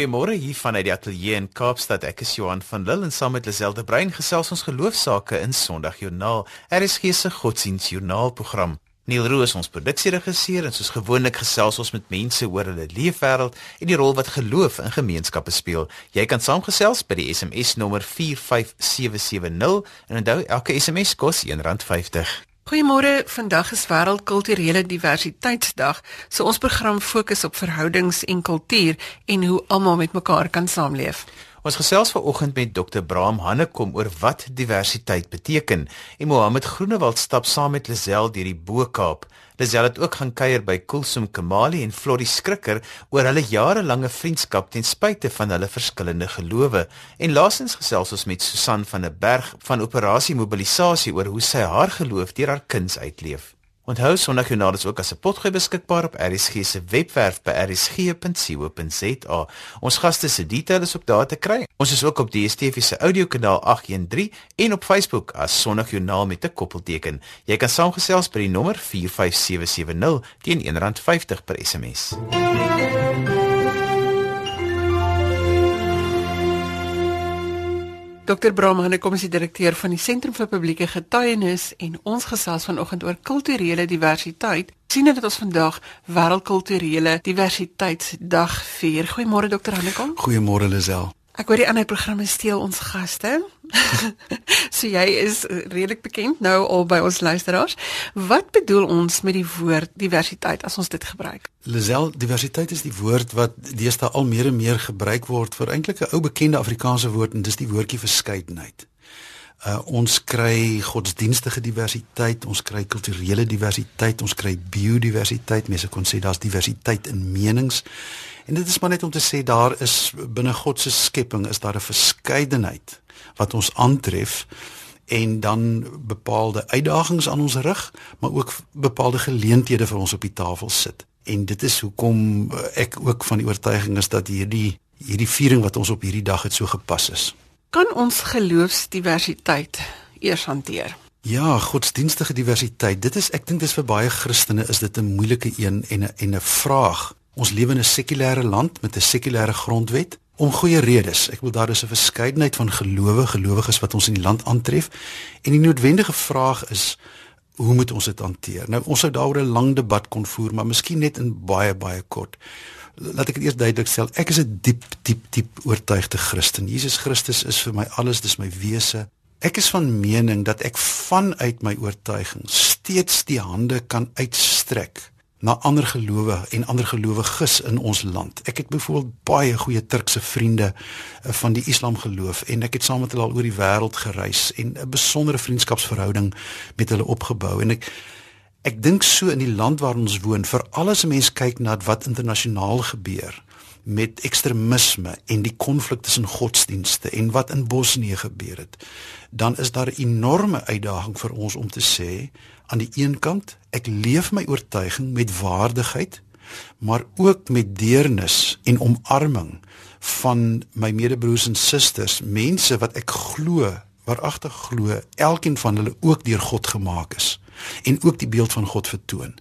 Goeiemôre hier vanuit die ateljee in Kaapstad. Ek is Johan van Lille en saam met Liselde Brein gesels ons geloofsaake in Sondagjoernaal. Er is geese godsdienstjoernaal program. Neil Roos ons produksieregisseur en soos gewoonlik gesels ons met mense oor hulle leefwêreld en die rol wat geloof in gemeenskappe speel. Jy kan saamgesels by die SMS nommer 45770 en onthou elke SMS kos R1.50. Goeiemôre, vandag is wêreldkulturele diversiteitsdag. So ons program fokus op verhoudings en kultuur en hoe almal met mekaar kan saamleef. Ons gesels vanoggend met Dr. Braam Hannekom oor wat diversiteit beteken. En Mohammed Groenewald stap saam met Lisel deur die Bo-Kaap. Lisel het ook gaan kuier by Kulsum Kamali en Florie Skrikker oor hulle jarelange vriendskap ten spyte van hulle verskillende gelowe. En laasens gesels ons met Susan van der Berg van Operasie Mobilisasie oor hoe sy haar geloof deur haar kuns uitleef. Onthou Sondagjoernaal is ook as 'n potgoed beskikbaar op RSG se webwerf by rsg.co.za. Ons gaste se details is op daar te kry. Ons is ook op die DSTV se audiokanaal 813 en op Facebook as Sondagjoernaal met 'n koppelteken. Jy kan saamgesels by die nommer 45770 teen R1.50 per SMS. Dr. Brahman, ek kom as die direkteur van die Sentrum vir Publieke Getuienis en ons gesels vanoggend oor kulturele diversiteit. sien dit dat ons vandag wêreldkulturele diversiteitsdag vier. Goeiemôre Dr. Hannekom. Goeiemôre Lisel. Ek hoor die ander programme steel ons gaste. so jy is redelik bekend nou al by ons luisteraars. Wat bedoel ons met die woord diversiteit as ons dit gebruik? Lisel, diversiteit is die woord wat deesdae al meer en meer gebruik word vir eintlik 'n ou bekende Afrikaanse woord en dis die woordjie verskeidenheid. Uh ons kry godsdienstige diversiteit, ons kry kulturele diversiteit, ons kry biodiversiteit, mense kon sê daar's diversiteit in menings. En dit is maar net om te sê daar is binne God se skepping is daar 'n verskeidenheid wat ons aantref en dan bepaalde uitdagings aan ons rig, maar ook bepaalde geleenthede vir ons op die tafel sit. En dit is hoekom ek ook van die oortuiging is dat hierdie hierdie viering wat ons op hierdie dag het so gepas is. Kan ons geloofsdiversiteit eers hanteer? Ja, godsdienstige diversiteit. Dit is ek dink dis vir baie Christene is dit 'n moeilike een en 'n en 'n vraag Ons lewe in 'n sekulêre land met 'n sekulêre grondwet om goeie redes. Ek bedoel daar is 'n verskeidenheid van gelowe, gelowiges wat ons in die land aantref en die noodwendige vraag is hoe moet ons dit hanteer? Nou ons sou daaroor 'n lang debat kon voer, maar miskien net in baie baie kort. Laat ek dit eers duidelik stel. Ek is 'n diep diep diep oortuigde Christen. Jesus Christus is vir my alles, dis my wese. Ek is van mening dat ek vanuit my oortuiging steeds die hande kan uitstrek na ander gelowe en ander gelowiges in ons land. Ek het byvoorbeeld baie goeie Turkse vriende eh, van die Islam geloof en ek het saam met hulle al oor die wêreld gereis en 'n besondere vriendskapsverhouding met hulle opgebou en ek ek dink so in die land waar ons woon, vir alles 'n mens kyk na wat internasionaal gebeur met ekstremisme en die konflik tussen godsdienste en wat in Bosnië gebeur het, dan is daar 'n enorme uitdaging vir ons om te sê aan die een kant ek leef my oortuiging met waardigheid maar ook met deernis en omarming van my medebroers en susters mense wat ek glo waaragtig glo elkeen van hulle ook deur God gemaak is en ook die beeld van God vertoon.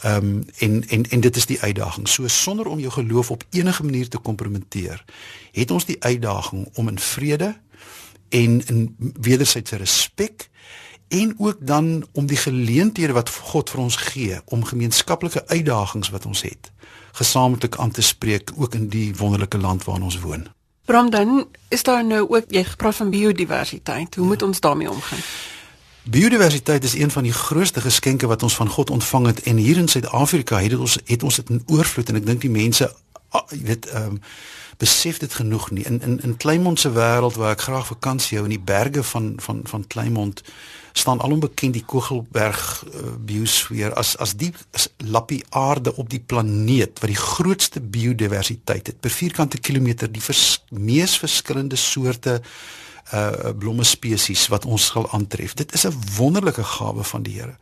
Ehm um, en en en dit is die uitdaging. So sonder om jou geloof op enige manier te kompromiteer, het ons die uitdaging om in vrede en in wederwysige respek en ook dan om die geleenthede wat God vir ons gee om gemeenskaplike uitdagings wat ons het gesamentlik aan te spreek ook in die wonderlike land waarin ons woon. Bram dan is daar nou ook jy gepraat van biodiversiteit. Hoe ja. moet ons daarmee omgaan? Biodiversiteit is een van die grootste geskenke wat ons van God ontvang het en hier in Suid-Afrika het ons het ons dit in oorvloed en ek dink die mense ah, jy weet ehm um, besef dit genoeg nie. In in in Kleinmond se wêreld waar ek graag vakansie hou in die berge van van van Kleinmond staan alom bekend die Kogelberg uh, biosfeer as as die as lappie aarde op die planeet wat die grootste biodiversiteit het. Per vierkante kilometer die vers, mees verskillende soorte uh blomme spesies wat ons sal aantref. Dit is 'n wonderlike gawe van die Here.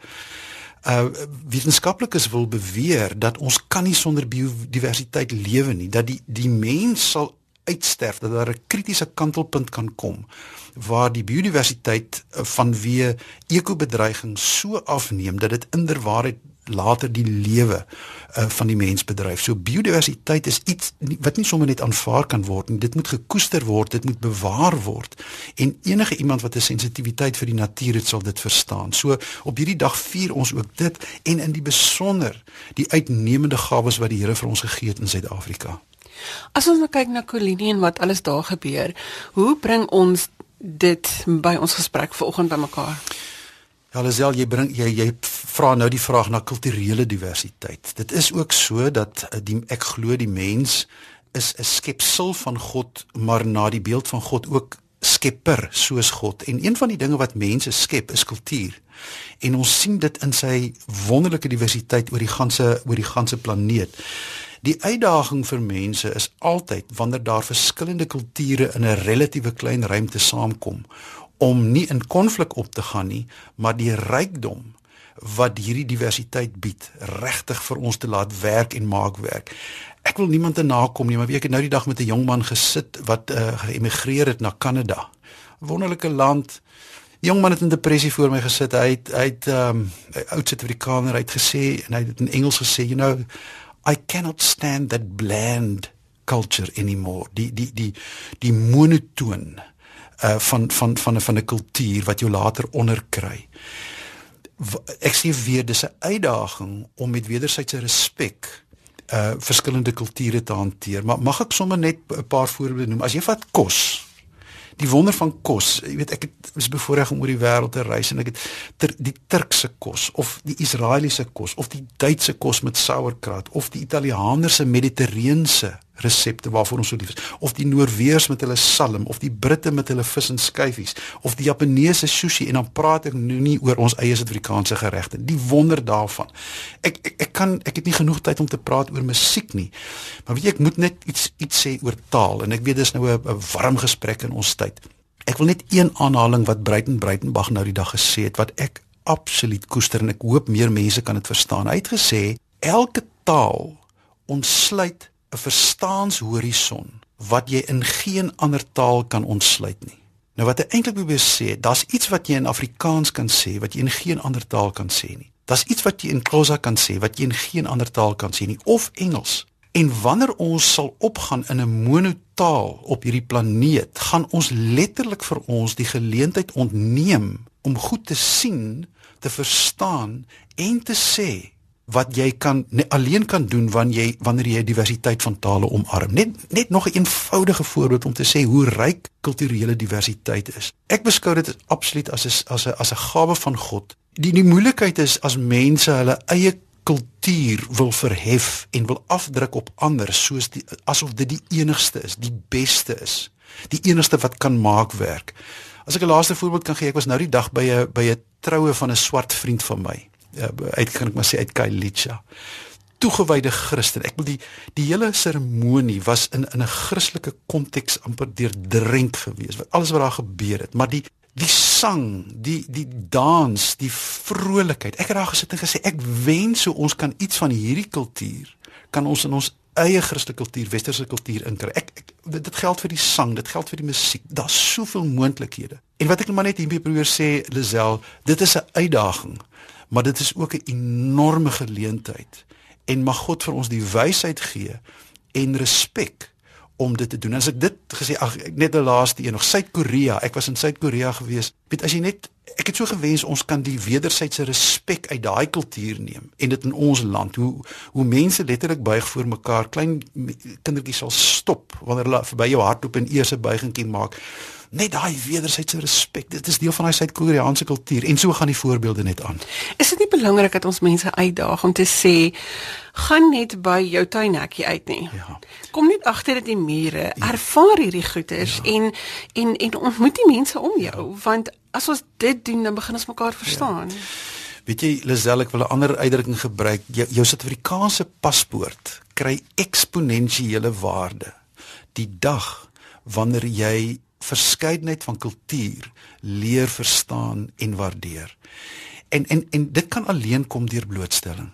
Uh wetenskaplikes wil beweer dat ons kan nie sonder biodiversiteit lewe nie dat die die mens sal uitsterf dat daar 'n kritiese kantelpunt kan kom waar die biodiversiteit uh, vanweë ekobedreiging so afneem dat dit inderwaarheid later die lewe uh, van die mens bedryf. So biodiversiteit is iets nie, wat nie sommer net aanvaar kan word nie. Dit moet gekoester word, dit moet bewaar word. En enige iemand wat 'n sensitiwiteit vir die natuur het, sal dit verstaan. So op hierdie dag vier ons ook dit en in die besonder die uitnemende gawes wat die Here vir ons gegee het in Suid-Afrika. As ons nou kyk na Kolinie en wat alles daar gebeur, hoe bring ons dit by ons gesprek vanoggend bymekaar? Ja, Lisel, jy bring jy jy vra nou die vraag na kulturele diversiteit. Dit is ook so dat eh, die ek glo die mens is 'n skepsel van God, maar na die beeld van God ook skepper soos God. En een van die dinge wat mense skep is kultuur. En ons sien dit in sy wonderlike diversiteit oor die ganse oor die ganse planeet. Die uitdaging vir mense is altyd wanneer daar verskillende kulture in 'n relatiewe klein ruimte saamkom om nie in konflik op te gaan nie, maar die rykdom wat hierdie diversiteit bied regtig vir ons te laat werk en maak werk. Ek wil niemand te nakom nie, maar ek het nou die dag met 'n jong man gesit wat uh, geëmigreer het na Kanada. Wonderlike land. Die jong man het in depressie voor my gesit. Hy het hy het um, oud Suid-Afrikaner uit gesê en hy het in Engels gesê, you know, I cannot stand that bland culture anymore. Die die die die monotoon uh van van van 'n van 'n kultuur wat jou later onderkry. Ek sê weer dis 'n uitdaging om met wederwysige respek uh verskillende kulture te hanteer. Maar mag ek sommer net 'n paar voorbeelde noem? As jy vat kos, die wonder van kos. Jy weet ek het was bevoorreg om oor die wêreld te reis en ek het ter, die Turkse kos of die Israeliese kos of die Duitse kos met sauerkraut of die Italiaanerse mediterrane resepte waarvoor ons so lief is. Of die Noorweërs met hulle salm of die Britte met hulle vis en skyfies of die Japaneese sushi en dan praat ek nou nie oor ons eie Suid-Afrikaanse geregte die wonder daarvan. Ek, ek ek kan ek het nie genoeg tyd om te praat oor musiek nie maar weet jy ek moet net iets iets sê oor taal en ek weet dis nou 'n warm gesprek in ons tyd. Ek wil net een aanhaling wat Breiten Breitenbach nou die dag gesê het wat ek absoluut koester en ek hoop meer mense kan dit verstaan. Hy het gesê elke taal ontsluit 'n verstaanshorison wat jy in geen ander taal kan ontsluit nie. Nou wat hy eintlik probeer sê, daar's iets wat jy in Afrikaans kan sê wat jy in geen ander taal kan sê nie. Daar's iets wat jy in Xhosa kan sê wat jy in geen ander taal kan sê nie of Engels. En wanneer ons sal opgaan in 'n monotaal op hierdie planeet, gaan ons letterlik vir ons die geleentheid ontneem om goed te sien, te verstaan en te sê wat jy kan ne, alleen kan doen wanneer jy wanneer jy diversiteit van tale omarm. Net net nog 'n eenvoudige voorbeeld om te sê hoe ryk kulturele diversiteit is. Ek beskou dit absoluut as 'n as 'n as 'n gawe van God. Die die moeilikheid is as mense hulle eie kultuur wil verhef en wil afdruk op ander soos die asof dit die enigste is, die beste is, die enigste wat kan maak werk. As ek 'n laaste voorbeeld kan gee, ek was nou die dag by 'n by 'n troue van 'n swart vriend van my uit kan ek maar sê uit Kailicha toegewyde Christen. Ek wil die die hele seremonie was in in 'n Christelike konteks amper deurdrink geweest. Wat alles wat daar gebeur het, maar die die sang, die die dans, die vrolikheid. Ek het daar gesit en gesê ek wens so ons kan iets van hierdie kultuur kan ons in ons eie Christelike kultuur, westerse kultuur inkry. Ek, ek dit geld vir die sang, dit geld vir die musiek. Daar's soveel moontlikhede. En wat ek maar net hier probeer sê, Lisel, dit is 'n uitdaging maar dit is ook 'n enorme geleentheid en mag God vir ons die wysheid gee en respek om dit te doen. As ek dit gesê ag net 'n laaste een nog Suid-Korea. Ek was in Suid-Korea gewees. Weet as jy net ek het so gewens ons kan die wederwysige respek uit daai kultuur neem en dit in ons land hoe hoe mense letterlik buig voor mekaar. Klein kindertjies sal stop wanneer hulle verby jou hardloop en eers 'n buigingkie maak net daai wederwysige respek. Dit is deel van daai Suid-Koreaanse kultuur en so gaan die voorbeelde net aan. Is dit nie belangrik dat ons mense uitdaag om te sê gaan net by jou tuinhekkie uit nie. Ja. Kom net agter dit die mure, ja. ervaar hierdie goeders ja. en en en ontmoet die mense om jou ja. want as ons dit doen dan begin ons mekaar verstaan. Ja. Weet jy Lisel ek wil 'n ander uitdrukking gebruik. Jou, jou Suid-Afrikaanse paspoort kry eksponensiële waarde die dag wanneer jy verskeidenheid van kultuur leer verstaan en waardeer. En en en dit kan alleen kom deur blootstelling.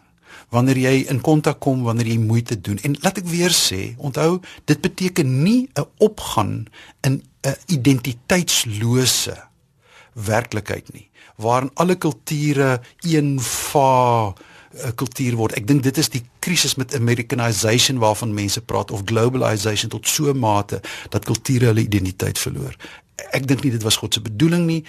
Wanneer jy in kontak kom, wanneer jy moeite doen. En laat ek weer sê, onthou, dit beteken nie 'n opgaan in 'n identiteitslose werklikheid nie, waarin alle kulture een va uh, kultuur word. Ek dink dit is die krisis met Americanization waarvan mense praat of globalization tot so mate dat kulture hulle identiteit verloor. Ek dink nie dit was God se bedoeling nie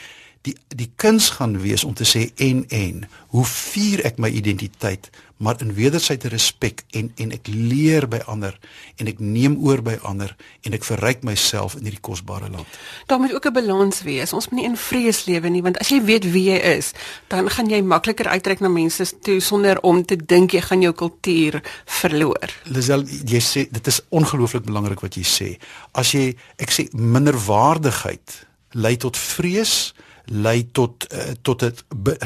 die die kuns gaan wees om te sê en en hoe vier ek my identiteit maar in wederwysige respek en en ek leer by ander en ek neem oor by ander en ek verryk myself in hierdie kosbare land. Daar moet ook 'n balans wees. Ons moet nie in vrees lewe nie want as jy weet wie jy is, dan gaan jy makliker uitreik na mense toe sonder om te dink jy gaan jou kultuur verloor. Lisel, jy sê dit is ongelooflik belangrik wat jy sê. As jy ek sê minderwaardigheid lei tot vrees lei tot uh, tot 'n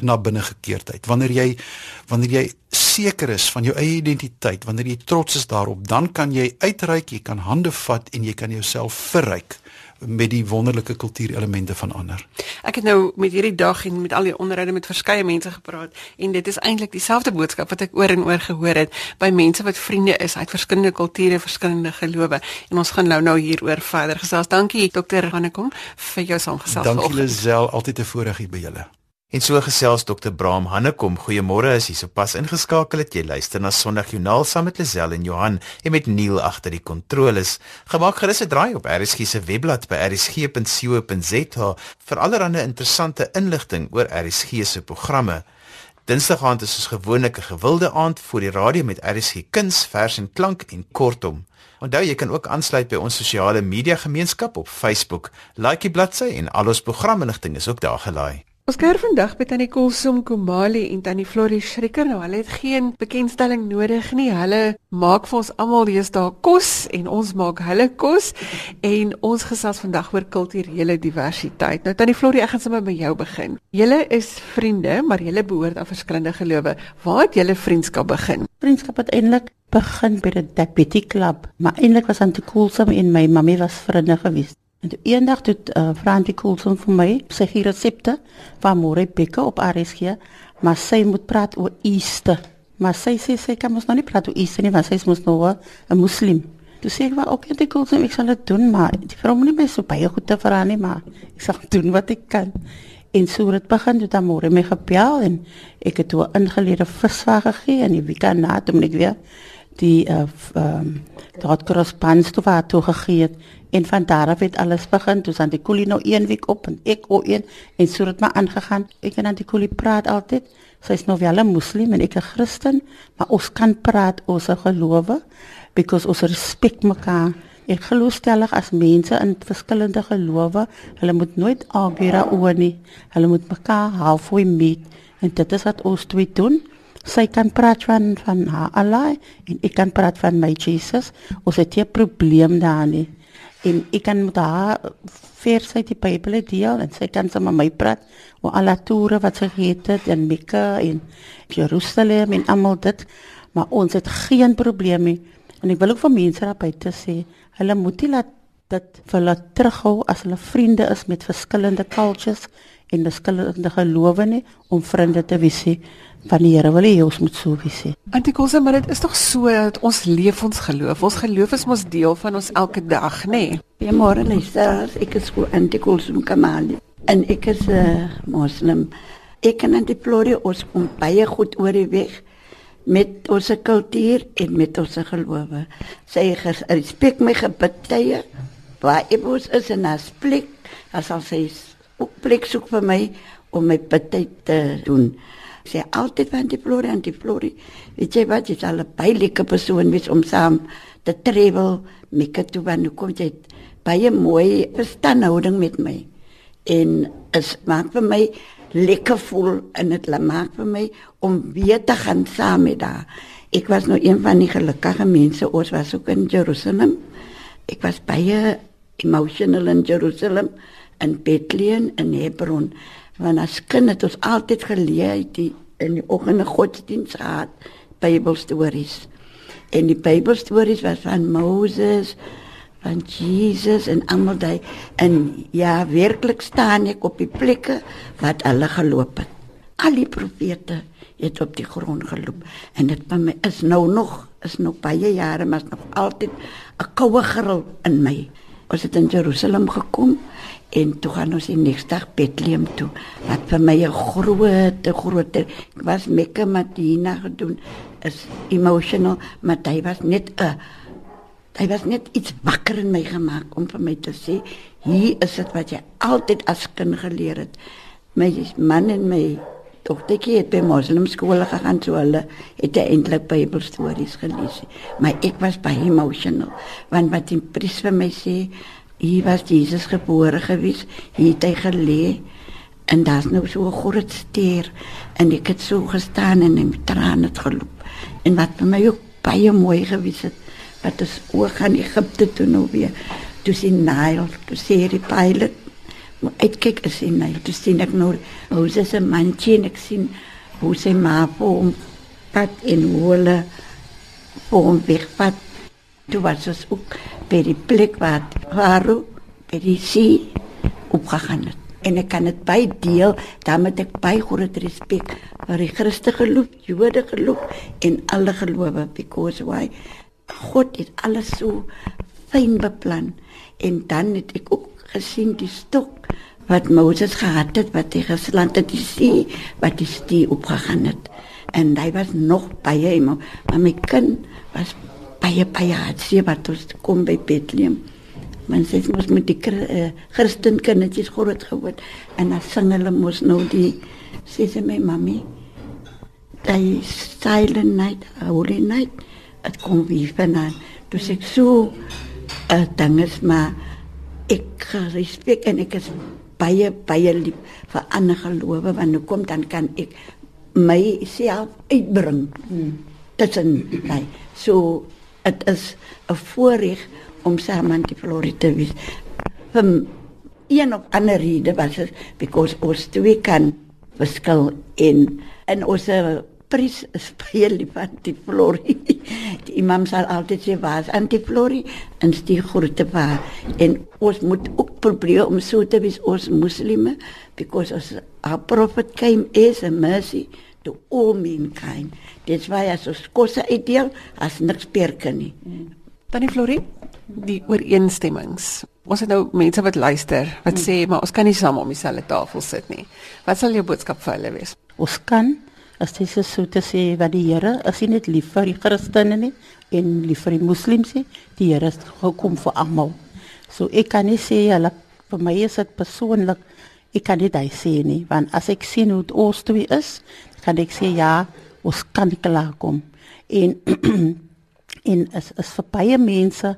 na binne gekeerdheid. Wanneer jy wanneer jy seker is van jou eie identiteit, wanneer jy trots is daarop, dan kan jy uitreik, jy kan hande vat en jy kan jouself verryk met die wonderlike kultuurelemente van ander. Ek het nou met hierdie dag en met al die onderhoude met verskeie mense gepraat en dit is eintlik dieselfde boodskap wat ek oor en oor gehoor het by mense wat vriende is uit verskillende kulture, verskillende gelowe en ons gaan nou nou hieroor verder gesels. Dankie Dr. Hanekom vir jou saamgesels. Dankie Lisel, altyd 'n voorreg hier by julle. En so gesels Dr. Braam Hannekom. Goeiemôre as jy sopas ingeskakel het. Jy luister na Sondag Joernaal saam met Lisel en Johan en met Neil agter die kontroles. Gemaak gerus 'n draai op RSG se webblad by rsg.co.za vir allerlei interessante inligting oor RSG se programme. Dinsdag aand is ons gewoonlik 'n gewilde aand voor die radio met RSG Kuns, Vers en Klank en kortom. Onthou jy kan ook aansluit by ons sosiale media gemeenskap op Facebook. Like die bladsy en al ons programinligting is ook daar gelaai. Ons kuier vandag by Tannie Kolsom Komali en Tannie Florie Schrikker. Nou, hulle het geen bekendstelling nodig nie. Hulle maak vir ons almal deesdae kos en ons maak hulle kos en ons gesels vandag oor kulturele diversiteit. Nou Tannie Florie, ek gaan sommer by jou begin. Julle is vriende, maar julle behoort aan verskillende gelowe. Waar het julle vriendskap begin? Vriendskap het eintlik begin by die Deputy Club, maar eintlik was Tannie Kolsom en my mammy was vriende geweest. En toe eendag toe uh, Frankie Coulson vir my sy gee resepte van môre pikke op RSG, maar sy moet praat oor Easter. Maar sy sê sy kan mos nou nie praat oor Easter nie, want sy is mos nou 'n moslim. Toe sê ek, "Oké, die Coulson, ek sal dit doen, maar die vrou moet nie my so baie goed te vra nie, maar ek sal doen wat ek kan." En so het begin toe dan môre my gebel en ek het toe ingeleerde visvaar gegee en die week daarna toe moet ek weer die uh, um, daad korrespondens toe wat toe gegee het En van daar af het alles begin. Toe san die koelie nou een week op en ek o een en so het maar aangegaan. Ek en die koelie praat altyd. Sy is nou wel 'n moslim en ek 'n Christen, maar ons kan praat oor ons gelowe because ons respek mekaar. Ek glo stellig as mense in verskillende gelowe, hulle moet nooit argue daaroor nie. Hulle moet mekaar halfway meet en dit is wat ons twee doen. Sy kan praat van van haar Allah en ek kan praat van my Jesus. Ons het nie 'n probleem daar nie. En ek kan met haar vers uit die Bybel deel en sy kan sommer my praat oor al die toere wat sy gehet het in Mekka en Jerusalem en almal dit. Maar ons het geen probleem nie. En ek wil ook vir mense daar buite sê hulle moet nie laat dit vir hulle terughou as hulle vriende is met verskillende cultures en verskillende gelowe nie om vriende te wees van die Here wil hê ons moet so wees. Antikolse, maar dit is tog so dat ons leef ons geloof. Ons geloof is mos deel van ons elke dag, nê? Nee? Goeiemôre luisteraars, ek is Antikolse Kamali en ek is 'n uh, moslim. Ek en Antiplorie ons kom baie goed oor die weg met ons kultuur en met ons gelowe. Sy respek my gebedtye waar ek mos is en as plek as al sy ook plek soek vir my om my bidtyd te doen sê altyd van die Florie en die Florie. Weet jy wat, jy sal 'n bylike persoon wees om saam te travel met toe wanneer kom jy baie mooi verstandhouding met my. En is maak vir my lekker voel en dit maak vir my om weer te gaan saam met haar. Ek was nou een van die gelukkige mense ons was ook in Jerusalem. Ek was baie emotional in Jerusalem en Bethlehem en Hebron want as kind het ons altyd geleer die in die oggende godsdiens gehad Bybelstories. En die Bybelstories was van Moses, van Jesus en almal daai en ja, werklik staan ek op die plekke wat hulle geloop het. Al die profete het op die grond geloop en dit by my is nou nog is nog baie jare maar nog altyd 'n koue gril in my Ons het in Jerusalem gekom en toe gaan ons die nächste dag Bethlehem toe. Wat vir my 'n groot, groot was Mekka Medina gedoen is emotional, maar hy was net 'n hy was net iets wakker in my gemaak om vir my te sê, hier is dit wat jy altyd as kind geleer het. My man en my dogtertjie het by moslimskole gegaan so hulle het eintlik Bybelstories gelees. Maar ek was baie emotional want wat die priester vir my sê, hier was Jesus gebore gewees, hier het hy gelê en daar's nou so 'n groot ster en ek het so gestaan en in trane het geloop. En wat vir my ook baie mooi gewees het, wat is oog aan Egipte toe nou weer. Toe sien Nile, toe sê die pilot uitkyk is en Nile, toe sien ek nou Moses se mandjie en ek sien hoe sy ma vir hom pad in hulle vir hom wegvat. Toe was ons ook by die plek waar Farao by die see opgegaan het. En ek kan dit by deel, daarmee ek baie groot respek vir die Christelike geloof, Jode geloof en alle gelowe because why God het alles so fyn beplan en dan het ek ook gesien die stok wat Moses gehad het wat hy geslaan het die see wat die see opgegaan het. En hy was nog baie maar my kind was baie baie hartseer wat ons kom by Bethlehem. Men sê mos met die uh, Christen kindertjies groot geword en dan sing hulle mos nou die sê sy my mami die silent night holy night het kom weer vanaand dus ek so uh, eh, ding is maar ek respek en ek is baie baie lief vir ander gelowe want nou kom dan kan ek my self uitbring hmm. tussen hy so dit is 'n voorreg om saam aan die Florida te wees. Vir een of ander rede was dit because ons twee kan verskil in en ons pres is baie lief van die Florida. Die imam sal altyd sê was anti-Flori en die groete waar en ons moet ook probeer om so te wees ons moslime because as our prophet came is a mercy to all mankind. Dit was ja so skosse uitdeel as niks perke nie. Tannie Florie, die ooreenstemmings. Ons het nou mense wat luister wat sê maar ons kan nie saam om dieselfde tafel sit nie. Wat sal jou boodskap vir hulle wees? Ons kan as dit so te sê wat die Here is nie net lief vir die Christene nie en lief vir die moslems nie. Die Here is gekom vir almal. So ek kan nie sê hulle vir my is dit persoonlik ek kan dit sê nie want as ek sien hoe dit ons twee is kan ek sê ja, ons kan klaar kom. En en is is vir baie mense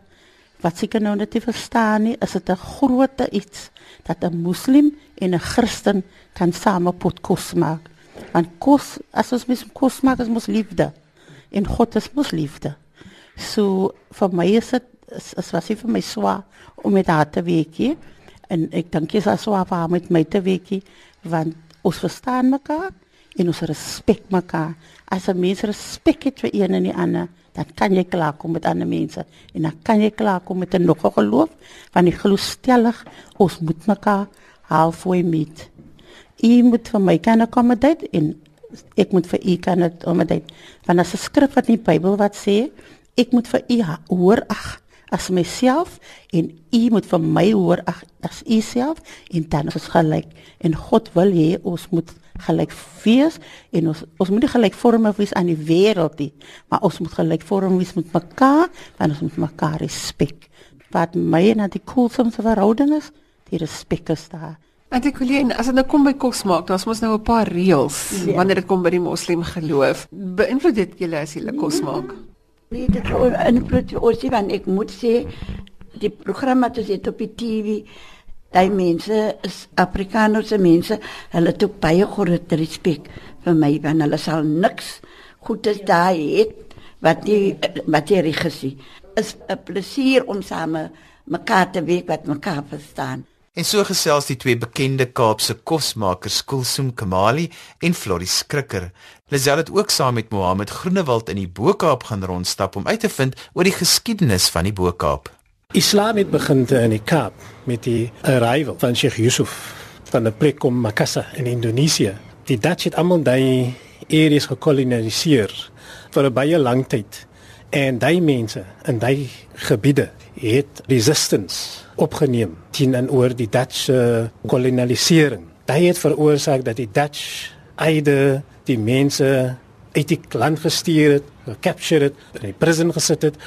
wat seker nou net verstaan nie, is dit 'n groot iets dat 'n moslim en 'n Christen kan same pot kos maak. Want kos, as ons mes kos maak, is mos liefde. En God is mos liefde. So vir my is dit is, is was vir my swaar om met haar te werk. En ek dink jy sal swaar vir met my te werk want ons verstaan mekaar en ons respek mekaar. As 'n mens respek het vir een en die ander, dan kan jy klaar kom met ander mense en dan kan jy klaar kom met 'n nog 'n geloof want die geloof stellig ons moet mekaar halfway meet. U moet vir my kan accommodate en ek moet vir u kan accommodate. Want as 'n skrif wat in die Bybel wat sê, ek moet vir u hoor ag as myself en u moet vir my hoor ag as u self en dan is ons gelyk en God wil hê ons moet gelyk wees en ons ons moet nie gelykvormig wees aan die wêreld nie, maar ons moet gelykvormig wees met mekaar, want ons moet mekaar respek. Wat my en die koelsomse verhouding is, die respek is daar. Wil en as dit nou kom by kos maak, dan moet ons nou 'n paar reëls ja. wanneer dit kom by die moslim geloof. Beïnvloed dit julle as julle kos maak? Nee, dit beïnvloed ons nie want ek moet sê die programme wat ons het op die TV daai mense is Afrikaanse mense, hulle het ook baie groot respek vir my want hulle sal niks goedes daai het wat die wat die regisie is 'n plesier om same mekaar te weet wat mekaar verstaan. En so gesels die twee bekende Kaapse kosmakers Kulsum Kamali en Floris Skrikker. Lisel het ook saam met Mohammed Groenewald in die Bo-Kaap gaan rondstap om uit te vind oor die geskiedenis van die Bo-Kaap. Islam het begin in die Kaap met die arrival van Sheikh Yusuf van die plek om Makassar in Indonesië. Die Dutch het almal daai areas gekoloniseer vir 'n baie lang tyd. En daai mense in daai gebiede het resistance opgeneem teenoor die Dutch uh, kolonialisering. Dit het veroorsaak dat die Dutch eide die mense uit die land gestuur het, gecapture het, in die prison gesit het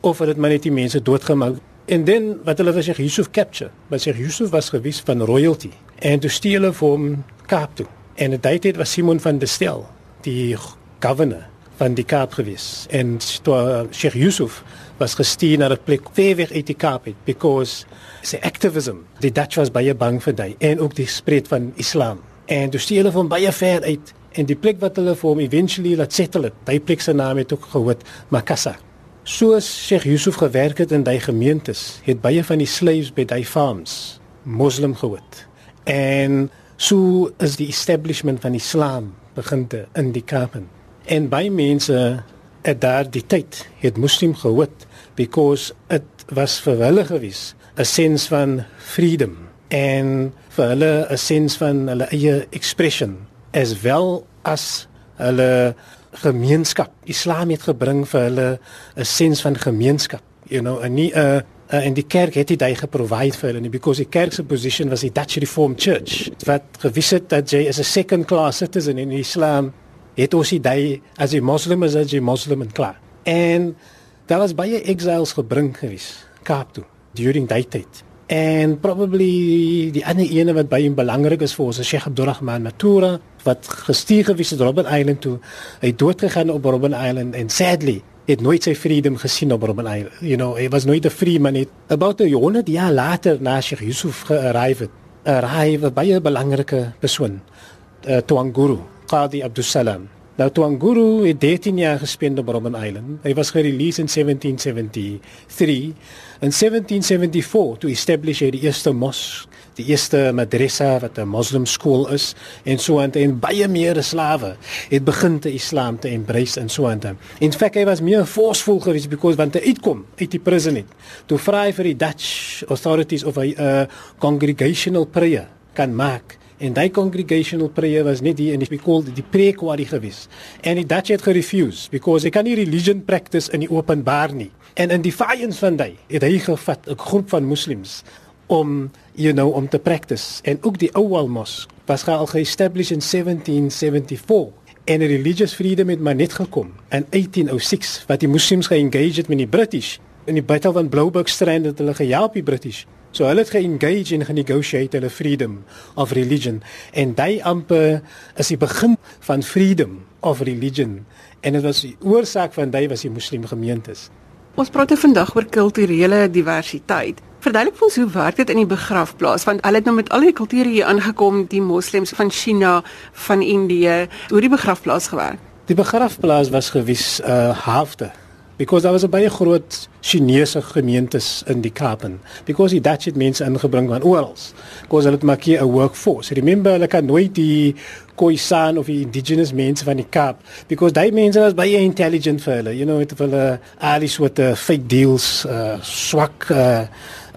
of het maar net die mense doodgemaak. En dan wat hulle vir Sheikh Yusuf capture, wat Sheikh Yusuf was gewys van royalty en toe steel hulle vir hom Kaap toe. En dit het was Simon van der Stel, die governor van die Kaap gewees. En toe uh, Sheikh Yusuf was gestuur na 'n plek ver weg uit die Kaap het because sy activism, die Dutch was baie bang vir hy en ook die spread van Islam. En toe steel hulle van baie ver uit en die plek wat hulle vir hom eventually laat settle het, daai plek se naam het ook gehoor Makassar. Soos Sheikh Yusuf gewerk het in daai gemeentes, het baie van die slaves by daai farms moslim geword. En so is die establishment van Islam begin te in die Kaap. En baie mense het daar die tyd het moslim geword because it was vir hulle gewees 'n sens van freedom en vir hulle 'n sens van hulle eie expression as wel as hulle gemeenskap. Islam het gebring vir hulle 'n sens van gemeenskap, you know, en nie 'n uh, en die kerk het dit hy geprovide vir hulle because die kerk se position was die Dutch Reformed Church wat gewys het dat jy is 'n second class citizen in Islam het ons dit as 'n moslim as 'n moslim en klaar. En daar was baie exiles gebring gewees Kaap toe during that tyd. En probably die ander ene wat baie belangrik is vir ons is Sheikh Abdulrahman Matura wat gestuur gewees het Robben Island toe. Hy het dood gegaan op Robben Island en sadly het nooit sy freedom gesien op Robben Island. You know, hy was nooit 'n free man nie. About 'n honderd jaar later na Sheikh Yusuf gearrive het, arrive baie belangrike persoon, uh, Tuanguru, Qadi Abdul Salam. Nou Tuanguru het 13 jaar gespend op Robben Island. Hy was gereleased in 1773. In 1774 to establish die eerste mosque die eerste madrasa wat 'n moslim skool is en so aan en baie meer slawe het begin te islam te embrace en so aan. In feite hy was meer forceful geweest because want hy uitkom uit die prison het. Toe vra hy vir die Dutch authorities of hy 'n uh, congregational prayer kan maak. En daai congregational prayer was net die in die called die prequari geweest. En die Dutch het gerefuse because hy kan nie religion practice in die openbaar nie. En in defiance van daai het hy gevat 'n groep van moslems om you know om te practice en ook die Ouwal Mosque was al geestablished in 1774 en religious freedom het maar net gekom in 1806 wat die moslems geengage het met die British in die battle van Blouberg Strand het hulle gehelp die British so hulle het geengage en genegotiate hulle freedom of religion. En daai amper is die begin van freedom of religion. En dit was die oorsaak van daai was die moslim gemeentes Ons praat vandag oor kulturele diversiteit. Verduidelik vir ons hoe werk dit in die begrafplaas? Want hulle het nou met al die kulture hier aangekom, die moslems van China, van Indië, hoe die begrafplaas gewerk. Die begrafplaas was gewys 'n uh, halfte because there was a baie groot Chinese gemeentes in die Kaapen because die Dutch het mense ingebring van oral. Because hulle het maak hier 'n workforce. Remember hulle kan nooit die Khoisan of die indigenous mense van die Kaap because daai mense was baie intelligent vir hulle. You know, het hulle al die soorte fake deals, uh, swak uh,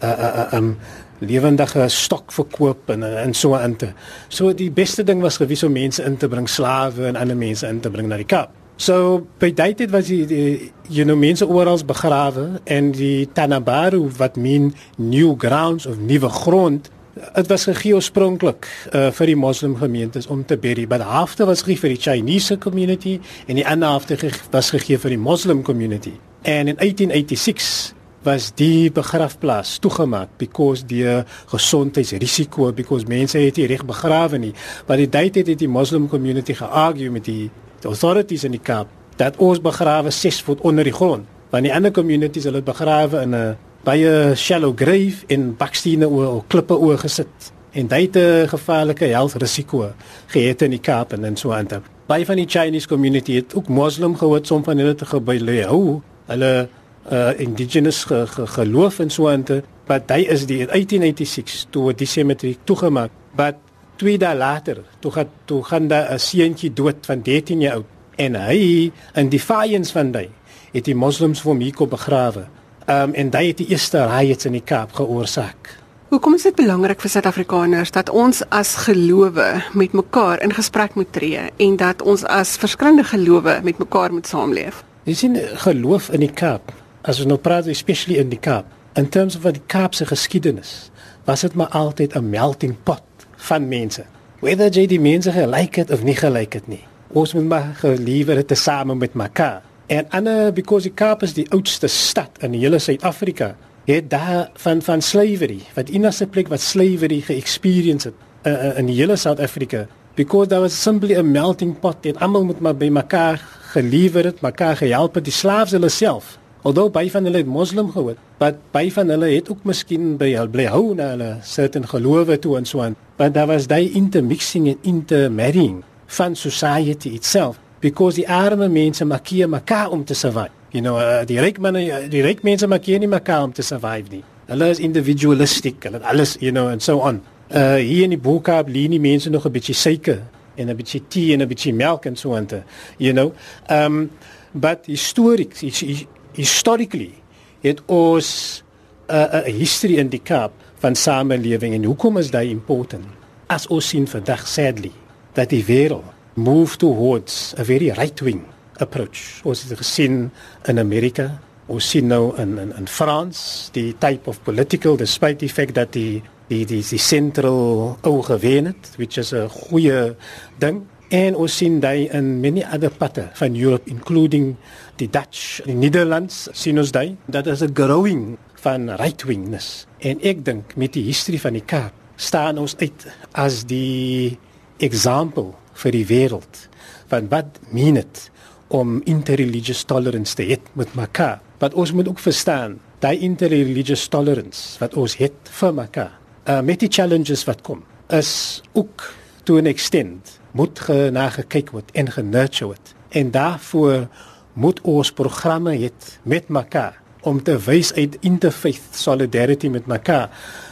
uh, uh, uh, um lewendige stok verkoop en en so aan te. So die beste ding was gewys om mense in te bring, slawe en ander mense in te bring na die Kaap. So by daai tyd was die, die you know mense oral begrawe en die Tanabaru wat mean new grounds of nuwe grond Dit was gegee oorspronklik uh, vir die moslim gemeentes om te bury, maar halfte was gegee vir die Chinese community en die ander halfte ge was gegee vir die moslim community. En in 1886 was die begrafplaas toegemaak because die gesondheidsrisiko because mense het nie reg begrawe nie. Maar die tyd het die moslim community geargue met die die authorities in die Kaap dat ons begrawe 6 voet onder die grond. Want die ander communities hulle begrawe in 'n baie shallow grave in bakstene oor klippe oor gesit. En dit 'n gevaarlike health risiko gehad in die Kaap en so aan. Baie van die Chinese community het ook moslim gehoor som van hulle te gebly hou. Hulle uh indigenous ge, ge, geloof en so aan. Maar hy is die 1896 toe die cemetery toegemaak. But twee dae later, toe gaan toe gaan daar 'n seentjie dood van 13 jaar oud en hy in defiance van hy het die moslems vir hom hier kom begrawe. Um en hy het die eerste riots in die Kaap geoorsaak. Hoekom is dit belangrik vir Suid-Afrikaners dat ons as gelowe met mekaar in gesprek moet tree en dat ons as verskillende gelowe met mekaar moet saamleef? Jy sien geloof in die Kaap, as ons nou praat especially in die Kaap, in terms van die Kaapse geskiedenis was dit maar altyd 'n melting pot van mense. Whether jy die mense gelyk het of nie gelyk het nie. Ons moet maar geliewer dit tesame met mekaar. En ander because die Kaap is die oudste stad in die hele Suid-Afrika. Het daar van van slavery, wat enigste plek wat slavery ge-experience het uh, uh, in die hele Suid-Afrika. Because there was simply a melting pot en almal moet maar by mekaar geliewer het, mekaar gehelp het, die slaafs hulle self. Alhoewel baie van hulle het moslim geword, maar baie van hulle het ook miskien by hulle bly hou na hulle certain gelowe toe en so aan. But there was daai intermixing and intermarrying van society itself because die arme mense maak mekaar om te survive. You know, uh, die ryk mense die ryk mense maak nie mekaar om te survive nie. Hulle is individualistic, hulle alles, you know, and so on. Uh hier in die Boekab lê nie mense nog 'n bietjie suiker en 'n bietjie tee en 'n bietjie melk en so aan te, you know. Um but histories historically het ons 'n uh, 'n history in die Kaap van samelewing en hoekom is dit important? As ons sien vandag sadly dat die wêreld move towards a very right-wing approach. Ons het gesien in Amerika, ons sien nou in in in Frans die type of political despite the fact that die die die die sentral ou gewen het, which is 'n goeie ding. En ons sien dit in many other patte van Europe including die Dutch, die Nederlands sien ons dit. Dat is 'n growing van right-wingness. En ek dink met die historie van die Kaap staan ons uit as die example vir die wêreld van wat meen dit om interreligious tolerance te hê met mekaar. Wat ons moet ook verstaan, daai interreligious tolerance wat ons het vir mekaar, uh, met die challenges wat kom, is ook to an extent moet genagekyk word en genurture word. En daarvoor moet ons programme hê met mekaar om te wys uit interfaith solidarity met mekaar.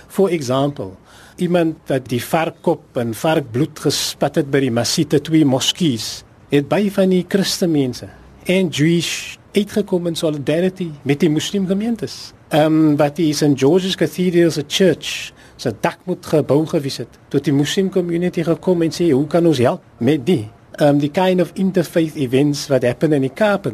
For example, iemand wat die varkkop en varkbloed gespat het by die Masite twee moskees, het baie van die Christenmense en Jewish uitgekom in solidarity met die moslimgemeentes. Ehm um, wat die St George's Cathedral se church se dak moet gebou gewees het tot die muslim community gekom en sê hoe kan ons help met die um die kind of interfaith events wat happen in die Kaap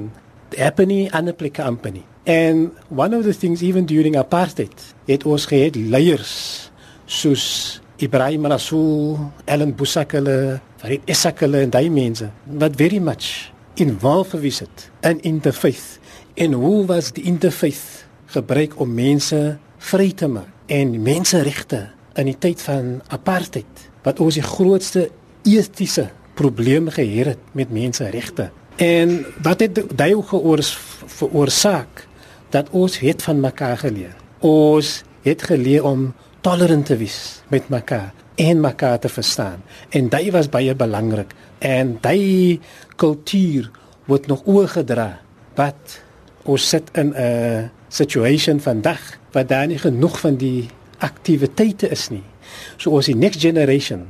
happen in 'n plek company and one of the things even during apartheid het ons gehad leiers soos Ibrahim Rasool, Ellen Busakale, Farid Esakale en daai mense wat very much involved gewees het in interfaith. En hoe was die interfaith gebruik om mense vry te maak en menseregte in die tyd van apartheid wat ons die grootste etiese probleem gehad het met menseregte. En wat het daai geoors veroorsaak dat ons het van mekaar geleer. Ons het geleer om tolerant te wees met mekaar en mekaar te verstaan. En dit was baie belangrik en daai kultuur word nog oorgedra wat ons sit in 'n situation vandag waar daar nie genoeg van die aktiwiteite is nie. So ons die next generation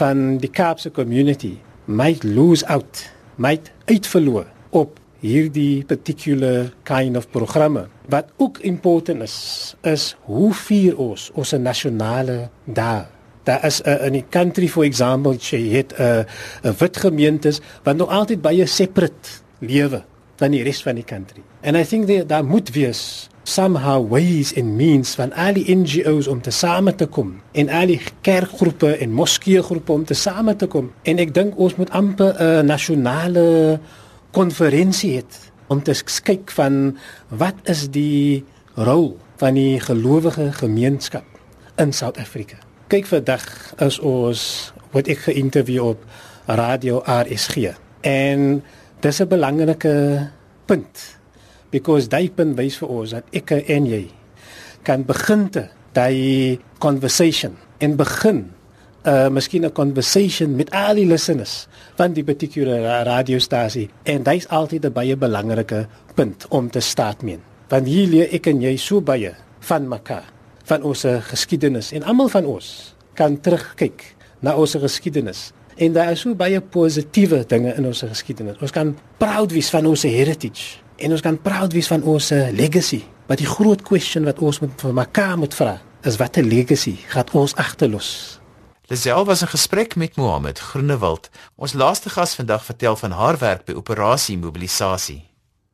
van die Kaapse community might lose out, might uitverloor op hierdie particular kind of programme. Wat ook important is, is hoe vier ons ons nasionale dae. Daar is uh, in die country for example, jy het 'n 'n wit gemeentes wat nog altyd baie separate lewe van die res van die country. And I think there daar moet wees somehow ways and means van al die NGOs om te same te kom en al die kerkgroepe en moskeegroepe om te same te kom. En ek dink ons moet amper 'n nasionale konferensie hê om te kyk van wat is die rol van die gelowige gemeenskap in Suid-Afrika. Kyk vandag is ons wat ek geïnterview op radio RSG en dis 'n belangrike punt because daai punt wys vir ons dat ek en jy kan begin te daai conversation en begin uh miskien 'n conversation met al die listeners van die particular radiostasie. En dit is altyd 'n baie belangrike punt om te staat meen. Want hier leer ek en jy so baie van mekaar van ons geskiedenis. En almal van ons kan terugkyk na ons geskiedenis. En daar is so baie positiewe dinge in ons geskiedenis. Ons kan proud wees van ons heritage en ons kan proud wees van ons uh, legacy. Maar die groot question wat ons moet vir mekaar moet vra, is watter legacy gaan ons agterlos? Lisel was in gesprek met Mohammed Groenewald. Ons laaste gas vandag vertel van haar werk by operasie mobilisasie.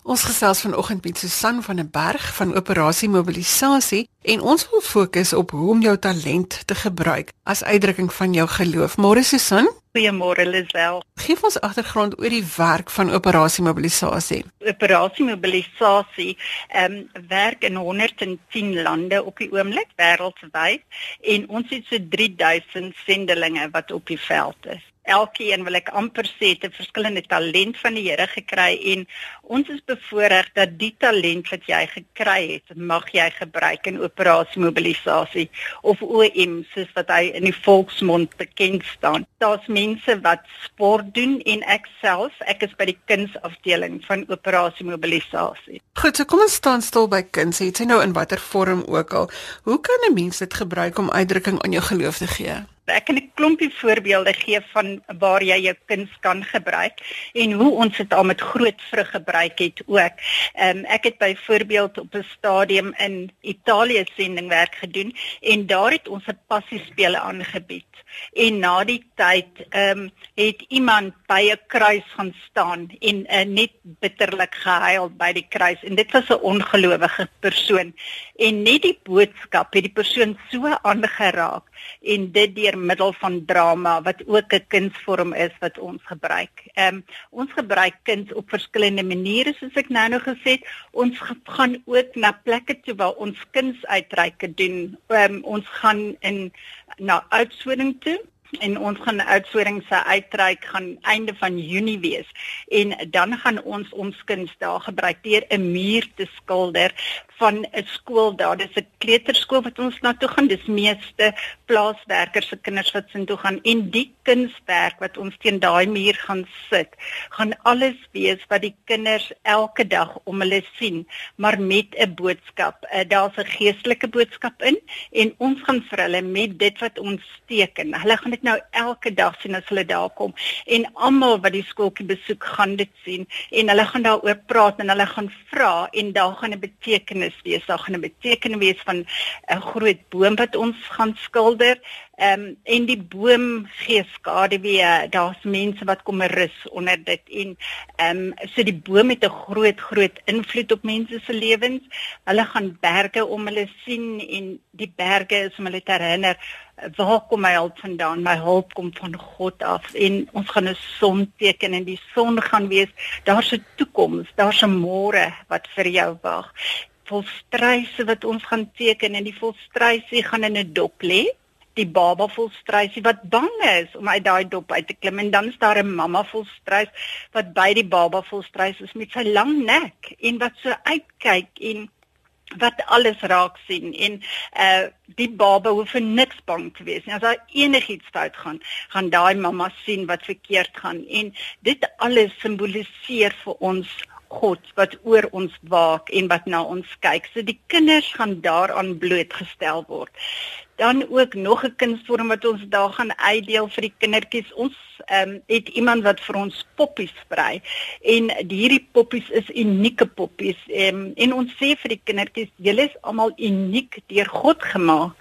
Ons gesels vanoggend met Susan van der Berg van Operasie Mobilisasie en ons wil fokus op hoe om jou talent te gebruik as uitdrukking van jou geloof. Môre Susan? Goeiemôre Lisel. Geef ons agtergrond oor die werk van Operasie Mobilisasie. Operasie Mobilisasie ehm um, werk in 110 lande op die oomblik wêreldwyd en ons het so 3000 sendelinge wat op die veld is elkeen wil ek amper sê het 'n verskillende talent van die Here gekry en ons is bevoorreg dat die talent wat jy gekry het, mag jy gebruik in operasie mobilisasie of OM soos wat hy in die volksmond bekend staan. Daar's mense wat sport doen en ek self, ek is by die kunsafdeling van operasie mobilisasie. Goed, so kom ons staan stil by kuns. Het jy nou in watter vorm ook al. Hoe kan 'n mens dit gebruik om uitdrukking aan jou geloof te gee? Ek kan 'n klompie voorbeelde gee van waar jy jou kuns kan gebruik en hoe ons dit al met groot vrug gebruik het ook. Ehm um, ek het byvoorbeeld op 'n stadium in Italië sendingwerk gedoen en daar het ons 'n passiespele aangebied. En na die tyd ehm um, het iemand by 'n kruis gaan staan en uh, net bitterlik gehuil by die kruis en dit was 'n ongelowige persoon en net die boodskap het die persoon so aangeraak en dit deur middel van drama wat ook 'n kunsvorm is wat ons gebruik. Ehm um, ons gebruik kuns op verskillende maniere soos ek nou nog gesê het. Ons gaan ook na plekke toe waar ons kunsuitreike doen. Ehm um, ons gaan in na Oudtshoorn toe en ons gaan uitvoering se uitreik gaan einde van Junie wees. En dan gaan ons ons kinders daar gebruik deur 'n muur te skilder van 'n skool daar. Dis 'n kleuterskool wat ons na toe gaan. Dis meeste plaaswerkers se kinders wat sin toe gaan. En die kunswerk wat ons teen daai muur gaan sit gaan alles wees wat die kinders elke dag om hulle sien maar met 'n boodskap. Uh, daar's 'n geestelike boodskap in en ons gaan vir hulle met dit wat ons teken. Hulle gaan dit nou elke dag sien as hulle daar kom en almal wat die skooltjie besoek gaan dit sien en hulle gaan daaroor praat en hulle gaan vra en daar gaan 'n betekenis wees. Daar gaan 'n betekenis wees van 'n groot boom wat ons gaan skilder Ehm um, en die boom gee skaduwee. Daar's mense wat kom rus onder dit en ehm um, so die boom het 'n groot groot invloed op mense se lewens. Hulle gaan berge om hulle sien en die berge is om hulle te herinner waar kom my hulp vandaan? My hulp kom van God af en ons gaan 'n son teken en die son gaan wees. Daar's 'n toekoms, daar's 'n môre wat vir jou wag. Volstryse wat ons gaan teken en die volstryse gaan in 'n dop lê die baba vol strysie wat bang is om uit daai dop uit te klim en dan is daar 'n mamma vol strys wat by die baba vol strys is met sy lang nek en wat so uitkyk en wat alles raak sien en uh die baba hoef vir niks bang te wees nie. As daar enigiets fout gaan, gaan daai mamma sien wat verkeerd gaan en dit alles simboliseer vir ons God wat oor ons waak en wat na ons kyk. So die kinders gaan daaraan blootgestel word dan ook nog 'n kunsvorm wat ons daar gaan uitdeel vir die kindertjies. Ons ehm um, het iemand wat vir ons poppies sprei en hierdie poppies is unieke poppies. Ehm um, en ons sê vir die kindertjies, julle is almal uniek deur God gemaak.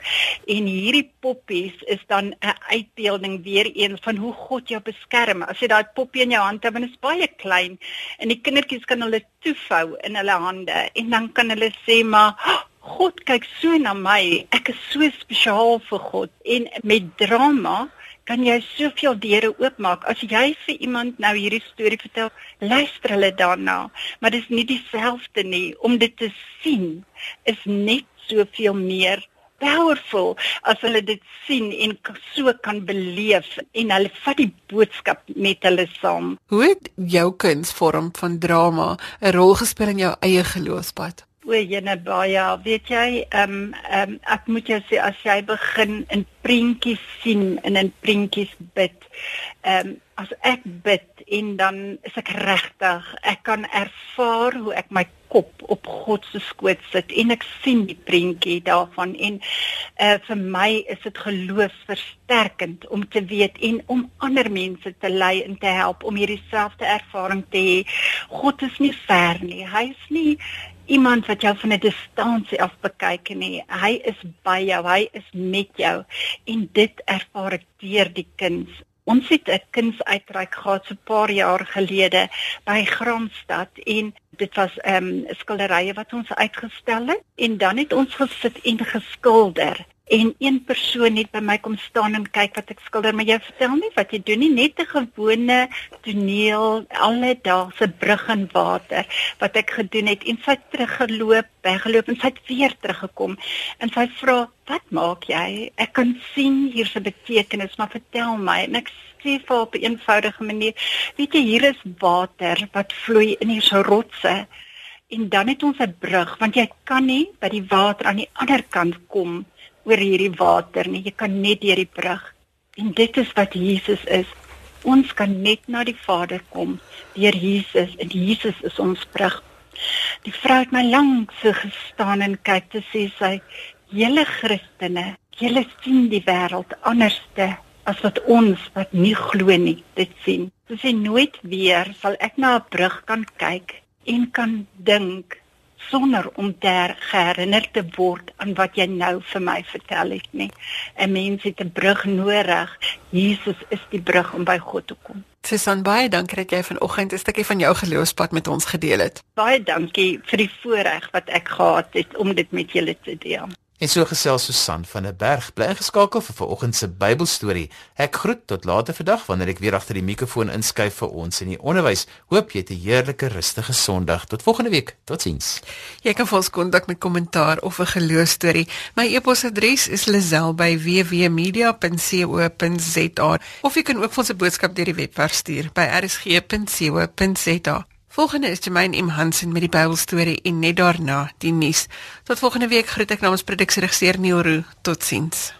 En hierdie poppies is dan 'n uitbeelding weer eens van hoe God jou beskerm. As jy daai poppie in jou hand het, dan is baie klein en die kindertjies kan hulle toefou in hulle hande en dan kan hulle sê maar oh, God kyk so na my. Ek is so spesiaal vir God en met drama kan jy soveel deure oopmaak. As jy vir iemand nou hierdie storie vertel, luister hulle daarna, maar dit is nie dieselfde nie om dit te sien is net soveel meer powerful as hulle dit sien en so kan beleef en hulle vat die boodskap met hulle saam. Hoe het jou kunsvorm van drama 'n rol gespeel in jou eie geloofspad? O, jene baie, weet jy, ehm um, ehm um, ek moet jou sê as jy begin in prentjies sien en in prentjies bid. Ehm um, as ek bid en dan is ek regtig, ek kan ervaar hoe ek my kop op God se skoot sit en ek sien die prentjie daarvan en uh, vir my is dit geloofsversterkend om te weet en om ander mense te lei en te help om hierdie selfde ervaring te hê. God is nie ver nie. Hy is nie iemand wat jou van 'n distansie af bekyk nie. Hy is by jou, hy is met jou en dit ervaar ek deur die kuns. Ons het 'n kunsuitreik gehad so 'n paar jaar gelede by Graamsstad en dit was ehm um, skilderye wat ons uitgestel het en dan het ons gesit en geskilder en een persoon het by my kom staan en kyk wat ek skilder maar jy vertel nie wat jy doen nie. Net 'n gewone toneel alledaagse brug in water wat ek gedoen het. En sy het teruggeloop weggeloop en sy het weer teruggekom. En sy vra wat maak jy? Ek kan sien hier's 'n betekenis maar vertel my. En ek sê vir op 'n eenvoudige manier weet jy hier is water wat vloei in hierdie rotse. En dan het ons 'n brug want jy kan nie by die water aan die ander kant kom oor hierdie water nie. Jy kan net deur die brug. En dit is wat Jesus is. Ons kan net na die Vader kom deur Jesus en Jesus is ons brug. Die vrou het my lank so gestaan en kyk te sê sy hele Christene, julle sien die wêreld anderste as wat ons wat nie glo nie dit sien. Sy sê nooit weer sal ek na 'n brug kan kyk en kan dink sonder om ter herinner te word aan wat jy nou vir my vertel het nie. 'n Mens het 'n brug nodig. Jesus is die brug om by God te kom. Susan baie dankie dat jy vanoggend 'n stukkie van jou geloofspad met ons gedeel het. Baie dankie vir die voorreg wat ek gehad het om dit met julle te deel. En so gesels Susan van 'n berg bly geskakel vir vanoggend se Bybelstorie. Ek groet tot later vandag wanneer ek weer agter die mikrofoon inskuif vir ons in die onderwys. Hoop jy het 'n heerlike rustige Sondag. Tot volgende week. Totsiens. Jy kan ons kontak met kommentaar of 'n geloostorie. My e-posadres is lazel@wwmedia.co.za of jy kan ook vir ons 'n boodskap deur die webwerf stuur by rsg.co.za. Volgende is Jermaine M Hansen met die Bybelstorie en net daarna die nuus. Tot volgende week groet ek namens produksieregisseur Neil Roo. Totsiens.